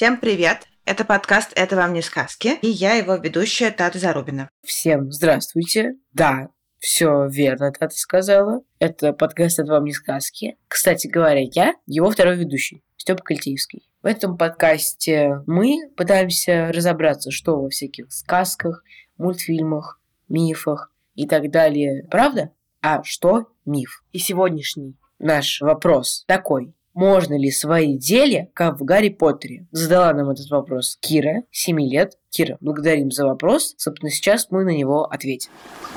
Всем привет! Это подкаст «Это вам не сказки» и я его ведущая Тата Зарубина. Всем здравствуйте. Да, все верно, Тата сказала. Это подкаст «Это вам не сказки». Кстати говоря, я его второй ведущий, Степа Кальтеевский. В этом подкасте мы пытаемся разобраться, что во всяких сказках, мультфильмах, мифах и так далее. Правда? А что миф? И сегодняшний наш вопрос такой. Можно ли сварить зелье, как в Гарри Поттере? Задала нам этот вопрос Кира, 7 лет. Кира, благодарим за вопрос. Собственно, сейчас мы на него ответим.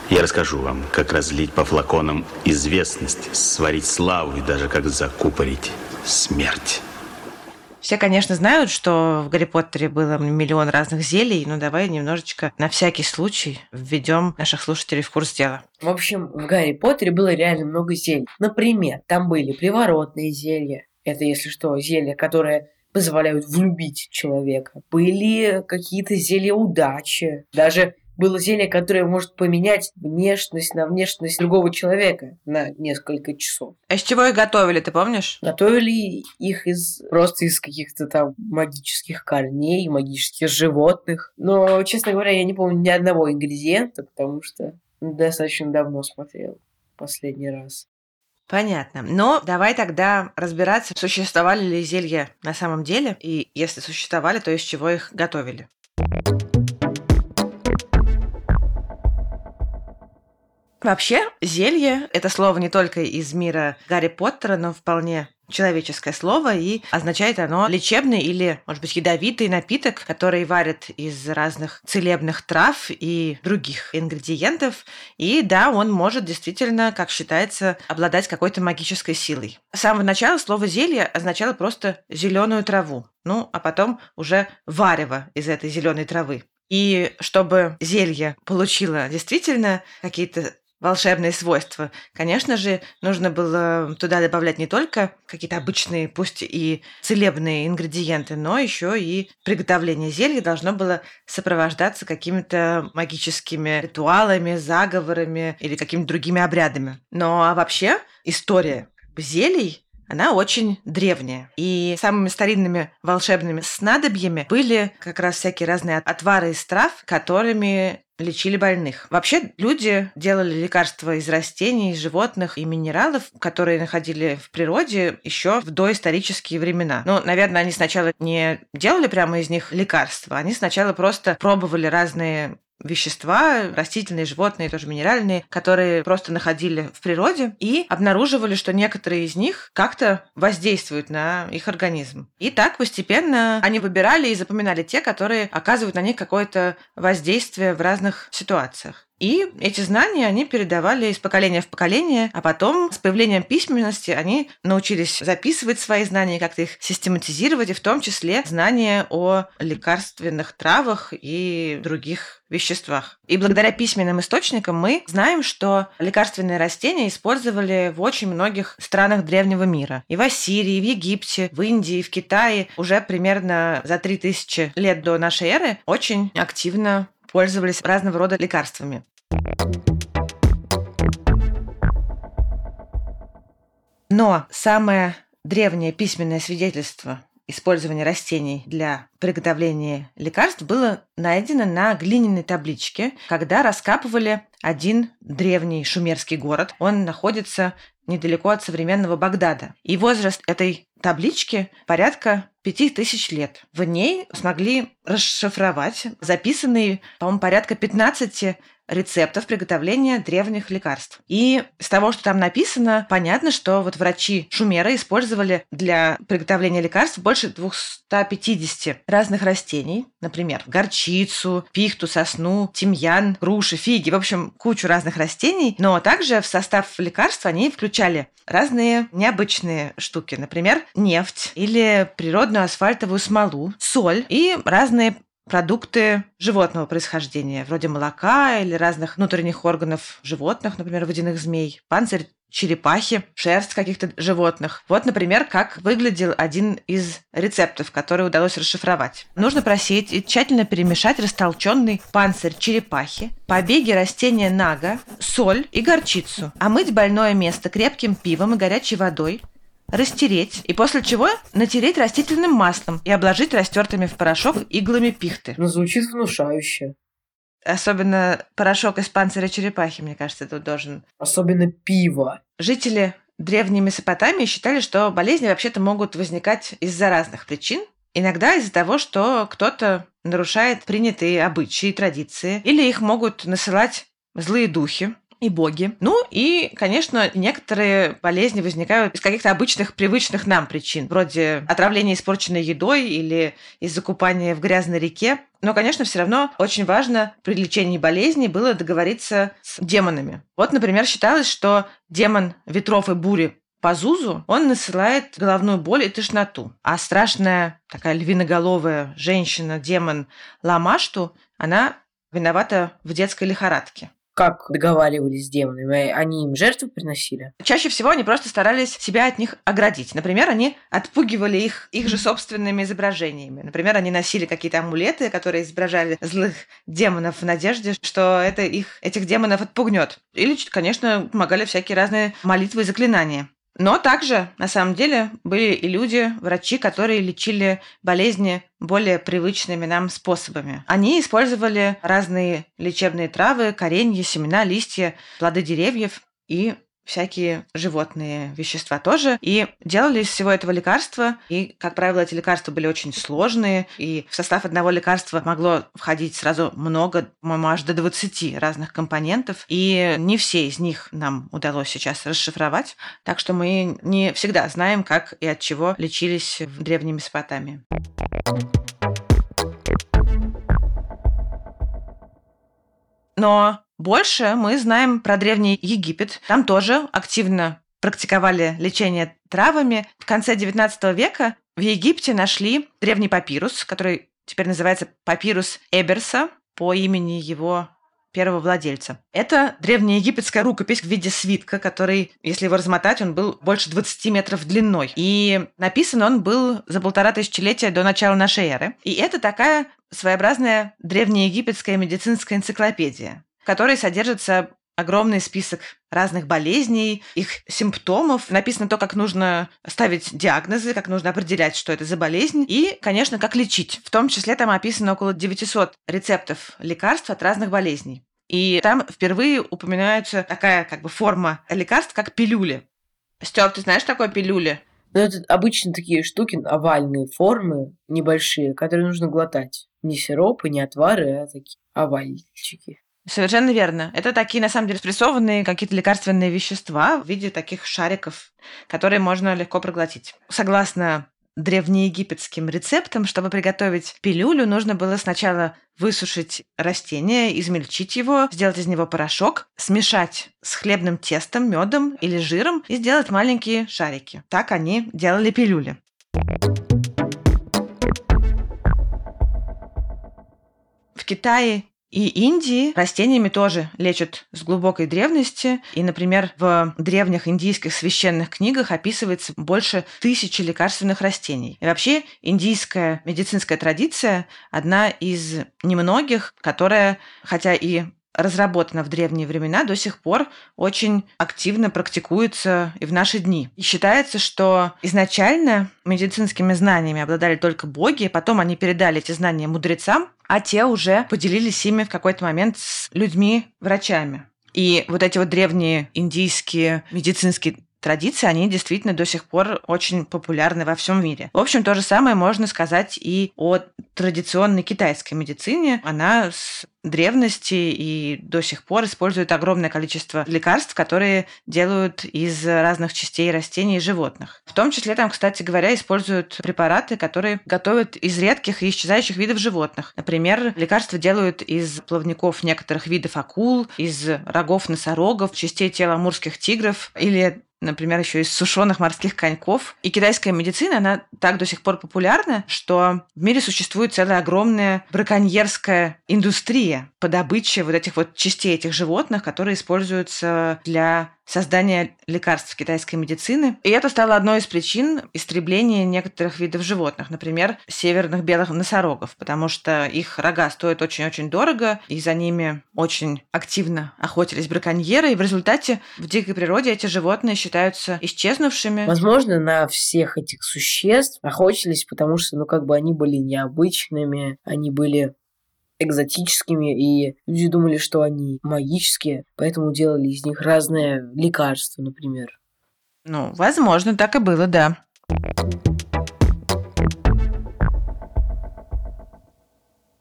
Я расскажу вам, как разлить по флаконам известность, сварить славу и даже как закупорить смерть. Все, конечно, знают, что в Гарри Поттере было миллион разных зелий, но давай немножечко на всякий случай введем наших слушателей в курс дела. В общем, в Гарри Поттере было реально много зелий. Например, там были приворотные зелья. Это, если что, зелья, которые позволяют влюбить человека. Были какие-то зелья удачи. Даже было зелье, которое может поменять внешность на внешность другого человека на несколько часов. А из чего их готовили, ты помнишь? Готовили их из просто из каких-то там магических корней, магических животных. Но, честно говоря, я не помню ни одного ингредиента, потому что достаточно давно смотрел последний раз. Понятно. Но давай тогда разбираться, существовали ли зелья на самом деле, и если существовали, то из чего их готовили. Вообще, зелье – это слово не только из мира Гарри Поттера, но вполне человеческое слово, и означает оно лечебный или, может быть, ядовитый напиток, который варят из разных целебных трав и других ингредиентов. И да, он может действительно, как считается, обладать какой-то магической силой. С самого начала слово «зелье» означало просто зеленую траву. Ну, а потом уже варево из этой зеленой травы. И чтобы зелье получило действительно какие-то волшебные свойства. Конечно же, нужно было туда добавлять не только какие-то обычные, пусть и целебные ингредиенты, но еще и приготовление зелья должно было сопровождаться какими-то магическими ритуалами, заговорами или какими-то другими обрядами. Но а вообще история зелий она очень древняя. И самыми старинными волшебными снадобьями были как раз всякие разные отвары из трав, которыми лечили больных. Вообще люди делали лекарства из растений, из животных и минералов, которые находили в природе еще в доисторические времена. Ну, наверное, они сначала не делали прямо из них лекарства, они сначала просто пробовали разные вещества, растительные, животные, тоже минеральные, которые просто находили в природе и обнаруживали, что некоторые из них как-то воздействуют на их организм. И так постепенно они выбирали и запоминали те, которые оказывают на них какое-то воздействие в разных ситуациях. И эти знания они передавали из поколения в поколение, а потом с появлением письменности они научились записывать свои знания, как-то их систематизировать, и в том числе знания о лекарственных травах и других веществах. И благодаря письменным источникам мы знаем, что лекарственные растения использовали в очень многих странах древнего мира. И в Ассирии, и в Египте, в Индии, и в Китае уже примерно за 3000 лет до нашей эры очень активно пользовались разного рода лекарствами. Но самое древнее письменное свидетельство использования растений для приготовления лекарств было найдено на глиняной табличке, когда раскапывали один древний шумерский город. Он находится недалеко от современного Багдада. И возраст этой таблички порядка пяти тысяч лет. В ней смогли расшифровать записанные, по-моему, порядка 15 рецептов приготовления древних лекарств. И с того, что там написано, понятно, что вот врачи Шумера использовали для приготовления лекарств больше 250 разных растений, например, горчицу, пихту, сосну, тимьян, груши, фиги, в общем, кучу разных растений, но также в состав лекарств они включали разные необычные штуки, например, нефть или природную асфальтовую смолу, соль и разные продукты животного происхождения, вроде молока или разных внутренних органов животных, например, водяных змей, панцирь черепахи, шерсть каких-то животных. Вот, например, как выглядел один из рецептов, который удалось расшифровать. Нужно просеять и тщательно перемешать растолченный панцирь черепахи, побеги растения нага, соль и горчицу, омыть больное место крепким пивом и горячей водой, растереть, и после чего натереть растительным маслом и обложить растертыми в порошок иглами пихты. Ну, звучит внушающе. Особенно порошок из панциря черепахи, мне кажется, тут должен. Особенно пиво. Жители древней Месопотамии считали, что болезни вообще-то могут возникать из-за разных причин. Иногда из-за того, что кто-то нарушает принятые обычаи и традиции, или их могут насылать злые духи, и боги. Ну и, конечно, некоторые болезни возникают из каких-то обычных, привычных нам причин, вроде отравления испорченной едой или из-за купания в грязной реке. Но, конечно, все равно очень важно при лечении болезней было договориться с демонами. Вот, например, считалось, что демон ветров и бури Пазузу, он насылает головную боль и тошноту. А страшная такая львиноголовая женщина, демон Ламашту, она виновата в детской лихорадке как договаривались с демонами? Они им жертву приносили? Чаще всего они просто старались себя от них оградить. Например, они отпугивали их их же собственными изображениями. Например, они носили какие-то амулеты, которые изображали злых демонов в надежде, что это их, этих демонов отпугнет. Или, конечно, помогали всякие разные молитвы и заклинания. Но также, на самом деле, были и люди, врачи, которые лечили болезни более привычными нам способами. Они использовали разные лечебные травы, коренья, семена, листья, плоды деревьев и всякие животные вещества тоже. И делали из всего этого лекарства. И, как правило, эти лекарства были очень сложные. И в состав одного лекарства могло входить сразу много, по-моему, аж до 20 разных компонентов. И не все из них нам удалось сейчас расшифровать. Так что мы не всегда знаем, как и от чего лечились в Древней Месопотамии. Но больше мы знаем про Древний Египет. Там тоже активно практиковали лечение травами. В конце XIX века в Египте нашли древний папирус, который теперь называется папирус Эберса по имени его первого владельца. Это древнеегипетская рукопись в виде свитка, который, если его размотать, он был больше 20 метров длиной. И написан он был за полтора тысячелетия до начала нашей эры. И это такая своеобразная древнеегипетская медицинская энциклопедия в которой содержится огромный список разных болезней, их симптомов. Написано то, как нужно ставить диагнозы, как нужно определять, что это за болезнь, и, конечно, как лечить. В том числе там описано около 900 рецептов лекарств от разных болезней. И там впервые упоминается такая как бы форма лекарств, как пилюли. Степ, ты знаешь такое пилюли? Ну, это обычно такие штуки, овальные формы, небольшие, которые нужно глотать. Не сиропы, не отвары, а такие овальчики. Совершенно верно. Это такие, на самом деле, спрессованные какие-то лекарственные вещества в виде таких шариков, которые можно легко проглотить. Согласно древнеегипетским рецептам, чтобы приготовить пилюлю, нужно было сначала высушить растение, измельчить его, сделать из него порошок, смешать с хлебным тестом, медом или жиром и сделать маленькие шарики. Так они делали пилюли. В Китае и Индии растениями тоже лечат с глубокой древности. И, например, в древних индийских священных книгах описывается больше тысячи лекарственных растений. И вообще индийская медицинская традиция одна из немногих, которая, хотя и разработана в древние времена, до сих пор очень активно практикуется и в наши дни. И считается, что изначально медицинскими знаниями обладали только боги, потом они передали эти знания мудрецам, а те уже поделились ими в какой-то момент с людьми-врачами. И вот эти вот древние индийские медицинские традиции, они действительно до сих пор очень популярны во всем мире. В общем, то же самое можно сказать и о традиционной китайской медицине. Она с древности и до сих пор использует огромное количество лекарств, которые делают из разных частей растений и животных. В том числе там, кстати говоря, используют препараты, которые готовят из редких и исчезающих видов животных. Например, лекарства делают из плавников некоторых видов акул, из рогов носорогов, частей тела амурских тигров или например, еще из сушеных морских коньков. И китайская медицина, она так до сих пор популярна, что в мире существует целая огромная браконьерская индустрия по добыче вот этих вот частей этих животных, которые используются для создания лекарств китайской медицины. И это стало одной из причин истребления некоторых видов животных, например, северных белых носорогов, потому что их рога стоят очень-очень дорого, и за ними очень активно охотились браконьеры, и в результате в дикой природе эти животные считаются исчезнувшими. Возможно, на всех этих существ охотились, потому что, ну, как бы они были необычными, они были экзотическими, и люди думали, что они магические, поэтому делали из них разные лекарства, например. Ну, возможно, так и было, да.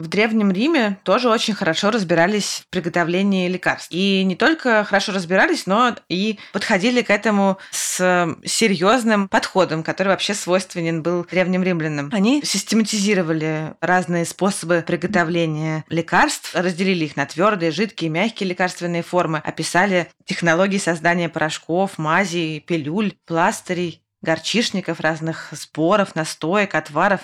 В Древнем Риме тоже очень хорошо разбирались в приготовлении лекарств. И не только хорошо разбирались, но и подходили к этому с серьезным подходом, который вообще свойственен был древним римлянам. Они систематизировали разные способы приготовления лекарств, разделили их на твердые, жидкие, мягкие лекарственные формы, описали технологии создания порошков, мазей, пилюль, пластырей, горчишников, разных споров, настоек, отваров,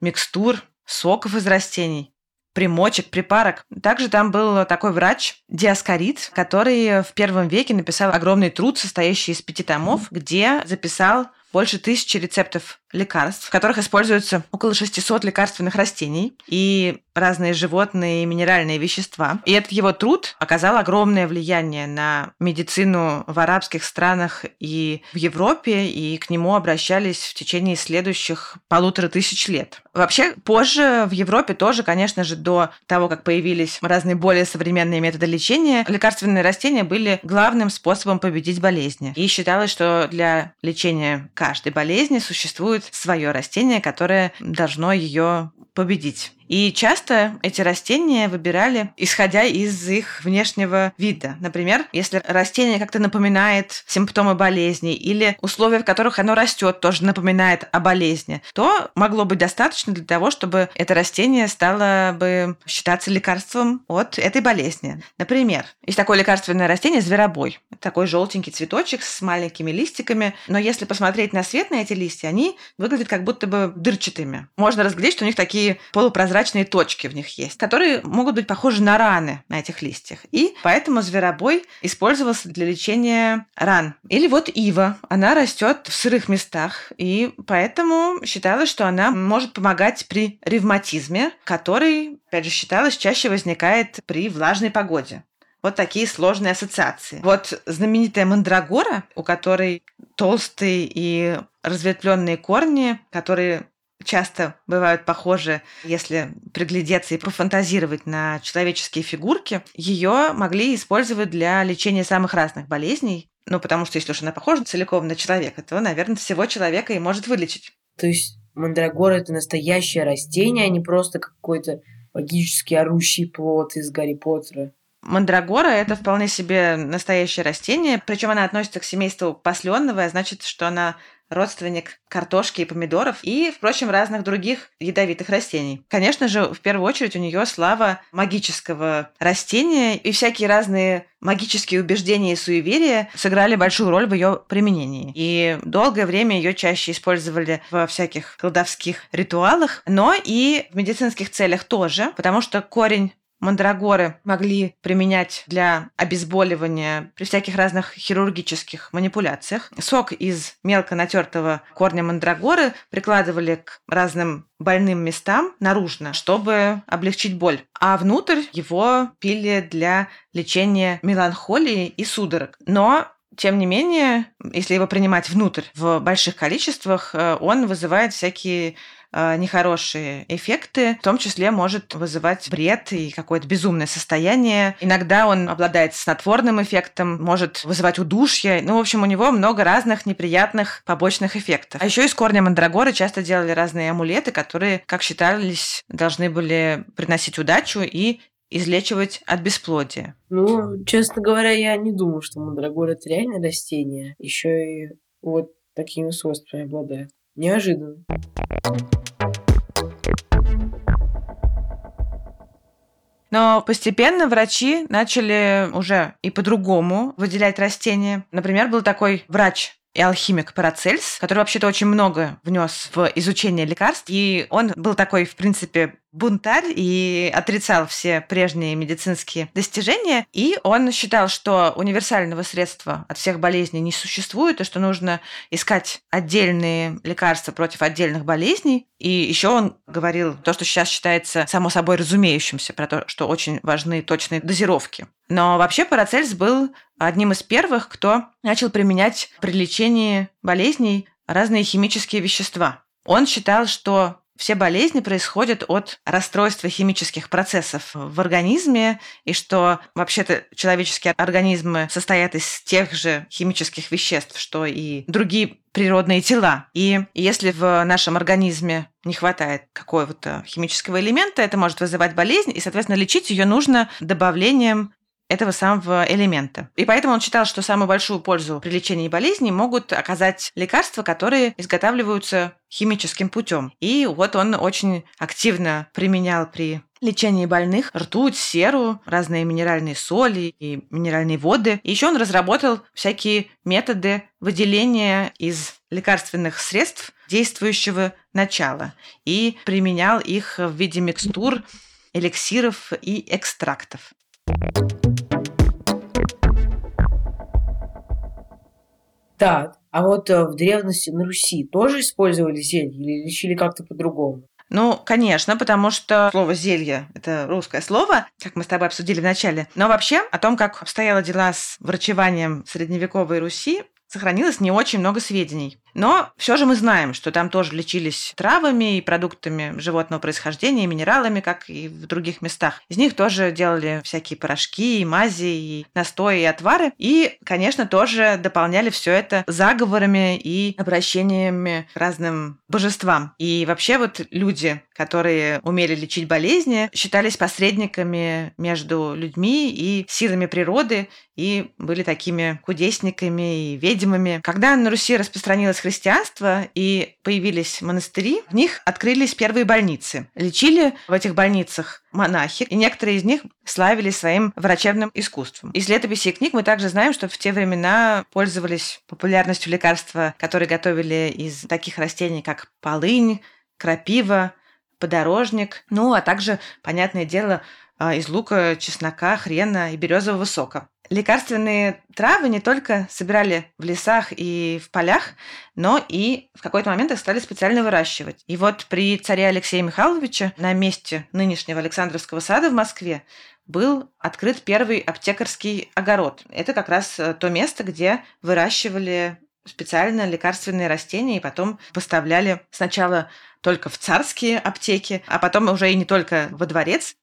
микстур, соков из растений примочек, припарок. Также там был такой врач Диаскорид, который в первом веке написал огромный труд, состоящий из пяти томов, где записал больше тысячи рецептов лекарств, в которых используются около 600 лекарственных растений и разные животные и минеральные вещества. И этот его труд оказал огромное влияние на медицину в арабских странах и в Европе, и к нему обращались в течение следующих полутора тысяч лет. Вообще, позже в Европе тоже, конечно же, до того, как появились разные более современные методы лечения, лекарственные растения были главным способом победить болезни. И считалось, что для лечения каждой болезни существует свое растение, которое должно ее победить. И часто эти растения выбирали, исходя из их внешнего вида. Например, если растение как-то напоминает симптомы болезни или условия, в которых оно растет, тоже напоминает о болезни, то могло быть достаточно для того, чтобы это растение стало бы считаться лекарством от этой болезни. Например, есть такое лекарственное растение зверобой. Такой желтенький цветочек с маленькими листиками. Но если посмотреть на свет на эти листья, они выглядят как будто бы дырчатыми. Можно разглядеть, что у них такие полупрозрачные прозрачные точки в них есть, которые могут быть похожи на раны на этих листьях. И поэтому зверобой использовался для лечения ран. Или вот ива. Она растет в сырых местах, и поэтому считалось, что она может помогать при ревматизме, который, опять же, считалось, чаще возникает при влажной погоде. Вот такие сложные ассоциации. Вот знаменитая мандрагора, у которой толстые и разветвленные корни, которые часто бывают похожи, если приглядеться и пофантазировать на человеческие фигурки, ее могли использовать для лечения самых разных болезней. Ну, потому что если уж она похожа целиком на человека, то, наверное, всего человека и может вылечить. То есть мандрагора – это настоящее растение, а не просто какой-то магический орущий плод из Гарри Поттера. Мандрагора – это вполне себе настоящее растение, причем она относится к семейству посленного, а значит, что она родственник картошки и помидоров и, впрочем, разных других ядовитых растений. Конечно же, в первую очередь у нее слава магического растения, и всякие разные магические убеждения и суеверия сыграли большую роль в ее применении. И долгое время ее чаще использовали во всяких колдовских ритуалах, но и в медицинских целях тоже, потому что корень мандрагоры могли применять для обезболивания при всяких разных хирургических манипуляциях. Сок из мелко натертого корня мандрагоры прикладывали к разным больным местам наружно, чтобы облегчить боль. А внутрь его пили для лечения меланхолии и судорог. Но тем не менее, если его принимать внутрь в больших количествах, э, он вызывает всякие э, нехорошие эффекты, в том числе может вызывать бред и какое-то безумное состояние. Иногда он обладает снотворным эффектом, может вызывать удушье. Ну, в общем, у него много разных неприятных побочных эффектов. А еще из корня мандрагоры часто делали разные амулеты, которые, как считались, должны были приносить удачу и излечивать от бесплодия. Ну, честно говоря, я не думаю, что мандрагора это реальное растение. Еще и вот такими свойствами обладает. Неожиданно. Но постепенно врачи начали уже и по-другому выделять растения. Например, был такой врач и алхимик Парацельс, который вообще-то очень много внес в изучение лекарств. И он был такой, в принципе, бунтарь и отрицал все прежние медицинские достижения. И он считал, что универсального средства от всех болезней не существует, и что нужно искать отдельные лекарства против отдельных болезней. И еще он говорил то, что сейчас считается само собой разумеющимся, про то, что очень важны точные дозировки. Но вообще Парацельс был одним из первых, кто начал применять при лечении болезней разные химические вещества. Он считал, что все болезни происходят от расстройства химических процессов в организме, и что вообще-то человеческие организмы состоят из тех же химических веществ, что и другие природные тела. И если в нашем организме не хватает какого-то химического элемента, это может вызывать болезнь, и, соответственно, лечить ее нужно добавлением этого самого элемента. И поэтому он считал, что самую большую пользу при лечении болезней могут оказать лекарства, которые изготавливаются химическим путем. И вот он очень активно применял при лечении больных ртуть, серу, разные минеральные соли и минеральные воды. И еще он разработал всякие методы выделения из лекарственных средств действующего начала и применял их в виде микстур, эликсиров и экстрактов. Так, а вот э, в древности на Руси тоже использовали зелье или лечили как-то по-другому? Ну, конечно, потому что слово «зелье» — это русское слово, как мы с тобой обсудили в начале. Но вообще о том, как обстояло дела с врачеванием средневековой Руси, сохранилось не очень много сведений. Но все же мы знаем, что там тоже лечились травами и продуктами животного происхождения, и минералами, как и в других местах. Из них тоже делали всякие порошки, и мази, и настои, и отвары. И, конечно, тоже дополняли все это заговорами и обращениями к разным божествам. И вообще вот люди, которые умели лечить болезни, считались посредниками между людьми и силами природы, и были такими кудесниками и ведьмами. Когда на Руси распространилось христианство и появились монастыри, в них открылись первые больницы. Лечили в этих больницах монахи, и некоторые из них славились своим врачебным искусством. Из летописей книг мы также знаем, что в те времена пользовались популярностью лекарства, которые готовили из таких растений, как полынь, крапива, подорожник, ну а также, понятное дело, из лука, чеснока, хрена и березового сока. Лекарственные травы не только собирали в лесах и в полях, но и в какой-то момент их стали специально выращивать. И вот при царе Алексея Михайловича на месте нынешнего Александровского сада в Москве был открыт первый аптекарский огород. Это как раз э, то место, где выращивали специально лекарственные растения и потом поставляли сначала только в царские аптеки, а потом уже и не только во дворец.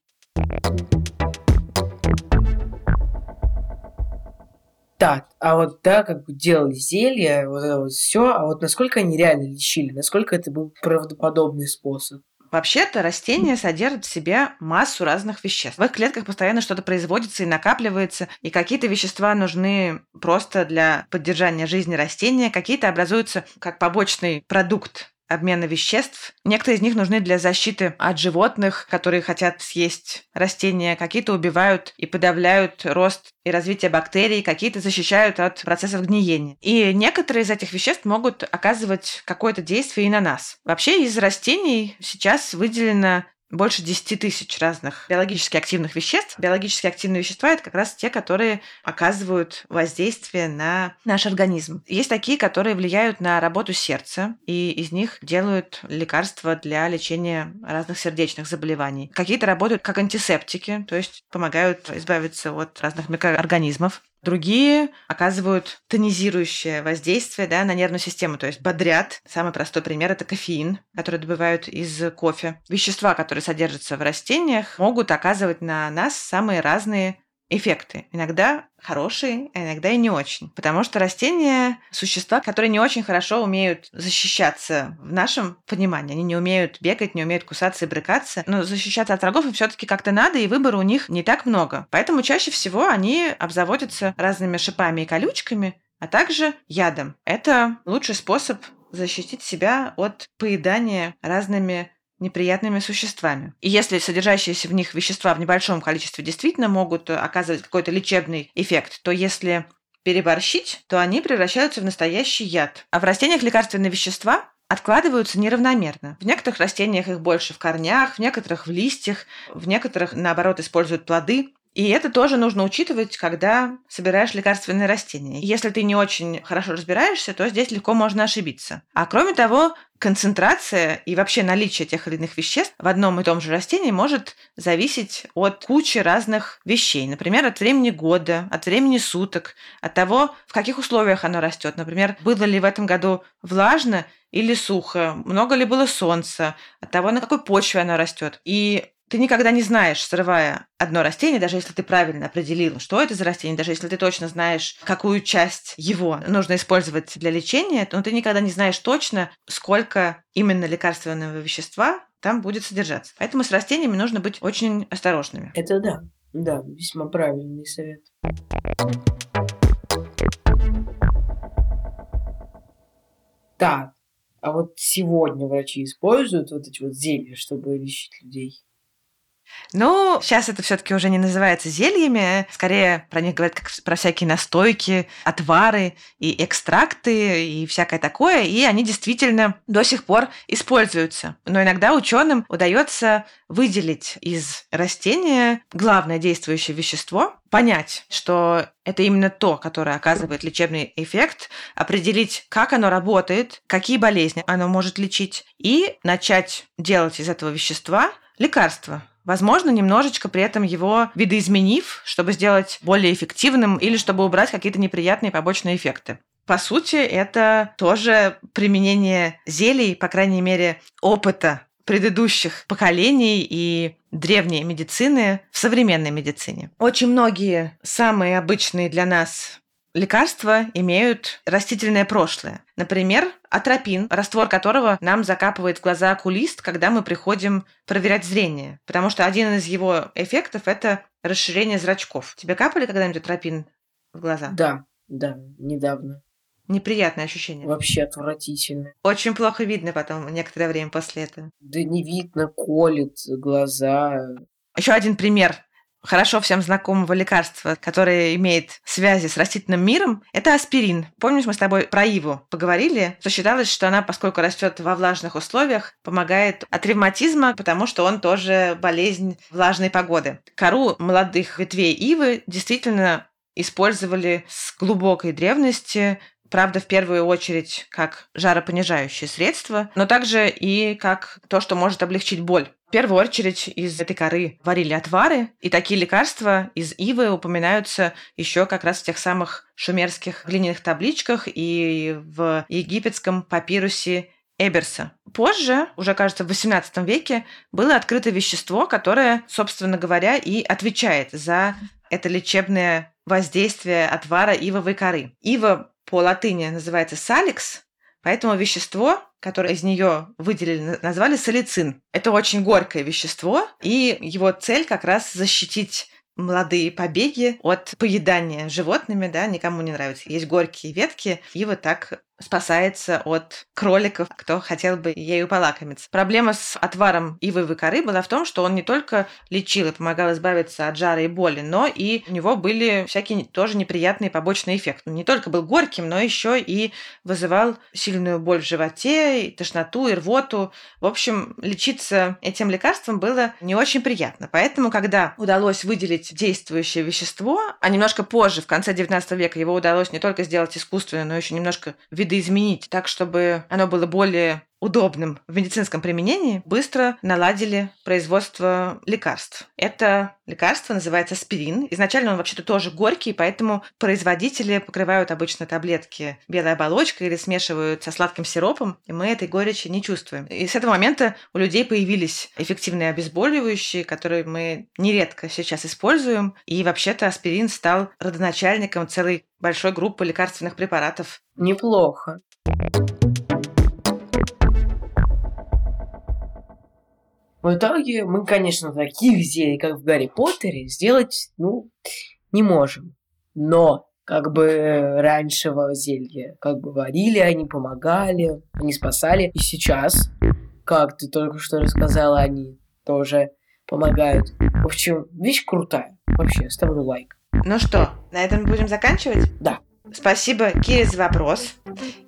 Так, а вот да, как бы делали зелья, вот это вот все, а вот насколько они реально лечили, насколько это был правдоподобный способ? Вообще-то растения содержат в себе массу разных веществ. В их клетках постоянно что-то производится и накапливается, и какие-то вещества нужны просто для поддержания жизни растения, какие-то образуются как побочный продукт обмена веществ. Некоторые из них нужны для защиты от животных, которые хотят съесть растения. Какие-то убивают и подавляют рост и развитие бактерий, какие-то защищают от процессов гниения. И некоторые из этих веществ могут оказывать какое-то действие и на нас. Вообще из растений сейчас выделено больше 10 тысяч разных биологически активных веществ. Биологически активные вещества – это как раз те, которые оказывают воздействие на наш организм. Есть такие, которые влияют на работу сердца, и из них делают лекарства для лечения разных сердечных заболеваний. Какие-то работают как антисептики, то есть помогают избавиться от разных микроорганизмов. Другие оказывают тонизирующее воздействие да, на нервную систему, то есть бодрят. Самый простой пример – это кофеин, который добывают из кофе. Вещества, которые содержатся в растениях, могут оказывать на нас самые разные эффекты. Иногда хорошие, а иногда и не очень. Потому что растения – существа, которые не очень хорошо умеют защищаться в нашем понимании. Они не умеют бегать, не умеют кусаться и брыкаться. Но защищаться от врагов им все таки как-то надо, и выбора у них не так много. Поэтому чаще всего они обзаводятся разными шипами и колючками, а также ядом. Это лучший способ защитить себя от поедания разными неприятными существами. И если содержащиеся в них вещества в небольшом количестве действительно могут оказывать какой-то лечебный эффект, то если переборщить, то они превращаются в настоящий яд. А в растениях лекарственные вещества откладываются неравномерно. В некоторых растениях их больше в корнях, в некоторых в листьях, в некоторых, наоборот, используют плоды. И это тоже нужно учитывать, когда собираешь лекарственные растения. Если ты не очень хорошо разбираешься, то здесь легко можно ошибиться. А кроме того, концентрация и вообще наличие тех или иных веществ в одном и том же растении может зависеть от кучи разных вещей. Например, от времени года, от времени суток, от того, в каких условиях оно растет. Например, было ли в этом году влажно или сухо, много ли было солнца, от того, на какой почве оно растет. И ты никогда не знаешь, срывая одно растение, даже если ты правильно определил, что это за растение, даже если ты точно знаешь, какую часть его нужно использовать для лечения, но ты никогда не знаешь точно, сколько именно лекарственного вещества там будет содержаться. Поэтому с растениями нужно быть очень осторожными. Это да. Да, весьма правильный совет. Так, а вот сегодня врачи используют вот эти вот зелья, чтобы лечить людей? Ну, сейчас это все-таки уже не называется зельями, скорее про них говорят как про всякие настойки, отвары и экстракты и всякое такое, и они действительно до сих пор используются. Но иногда ученым удается выделить из растения главное действующее вещество, понять, что это именно то, которое оказывает лечебный эффект, определить, как оно работает, какие болезни оно может лечить, и начать делать из этого вещества лекарство, Возможно, немножечко при этом его видоизменив, чтобы сделать более эффективным или чтобы убрать какие-то неприятные побочные эффекты. По сути, это тоже применение зелий, по крайней мере, опыта предыдущих поколений и древней медицины в современной медицине. Очень многие самые обычные для нас Лекарства имеют растительное прошлое. Например, атропин, раствор которого нам закапывает в глаза окулист, когда мы приходим проверять зрение. Потому что один из его эффектов – это расширение зрачков. Тебе капали когда-нибудь атропин в глаза? Да, да, недавно. Неприятное ощущение. Вообще отвратительно. Очень плохо видно потом некоторое время после этого. Да не видно, колет глаза. Еще один пример хорошо всем знакомого лекарства, которое имеет связи с растительным миром, это аспирин. Помнишь, мы с тобой про иву поговорили, что считалось, что она, поскольку растет во влажных условиях, помогает от ревматизма, потому что он тоже болезнь влажной погоды. Кору молодых ветвей ивы действительно использовали с глубокой древности правда, в первую очередь как жаропонижающее средство, но также и как то, что может облегчить боль. В первую очередь из этой коры варили отвары, и такие лекарства из ивы упоминаются еще как раз в тех самых шумерских глиняных табличках и в египетском папирусе Эберса. Позже, уже, кажется, в XVIII веке, было открыто вещество, которое, собственно говоря, и отвечает за это лечебное воздействие отвара ивовой коры. Ива по латыни называется саликс, поэтому вещество которое из нее выделили, назвали салицин. Это очень горькое вещество, и его цель как раз защитить молодые побеги от поедания животными, да, никому не нравится. Есть горькие ветки, и вот так спасается от кроликов, кто хотел бы ею полакомиться. Проблема с отваром ивовой коры была в том, что он не только лечил и помогал избавиться от жара и боли, но и у него были всякие тоже неприятные побочные эффекты. Он не только был горьким, но еще и вызывал сильную боль в животе, и тошноту, и рвоту. В общем, лечиться этим лекарством было не очень приятно. Поэтому, когда удалось выделить действующее вещество, а немножко позже, в конце 19 века, его удалось не только сделать искусственно, но еще немножко вид видоизменить так, чтобы оно было более удобным в медицинском применении, быстро наладили производство лекарств. Это лекарство называется аспирин. Изначально он вообще-то тоже горький, поэтому производители покрывают обычно таблетки белой оболочкой или смешивают со сладким сиропом, и мы этой горечи не чувствуем. И с этого момента у людей появились эффективные обезболивающие, которые мы нередко сейчас используем. И вообще-то аспирин стал родоначальником целой большой группы лекарственных препаратов. Неплохо. В итоге мы, конечно, таких зелий, как в Гарри Поттере, сделать, ну, не можем. Но как бы раньше зелья как бы варили, они помогали, они спасали. И сейчас, как ты только что рассказала, они тоже помогают. В общем, вещь крутая. Вообще, ставлю лайк. Ну что, на этом будем заканчивать? Да. Спасибо Кире за вопрос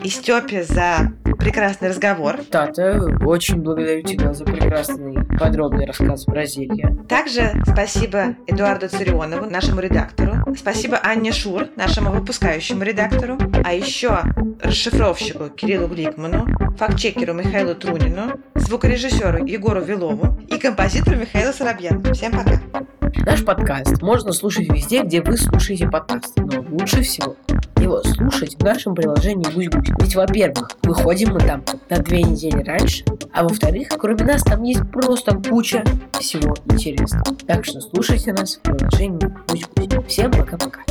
и Степе за прекрасный разговор. Тата, очень благодарю тебя за прекрасный подробный рассказ зелья. Также спасибо Эдуарду Царионову, нашему редактору. Спасибо Анне Шур, нашему выпускающему редактору. А еще расшифровщику Кириллу Гликману, фактчекеру Михаилу Трунину, звукорежиссеру Егору Вилову и композитору Михаилу Соробьяну. Всем пока! Наш подкаст можно слушать везде, где вы слушаете подкасты, но лучше всего его слушать в нашем приложении Гусь-Гусь. Ведь, во-первых, выходим мы там на две недели раньше, а во-вторых, кроме нас там есть просто куча всего интересного. Так что слушайте нас в приложении Гусь-Гусь. Всем пока-пока.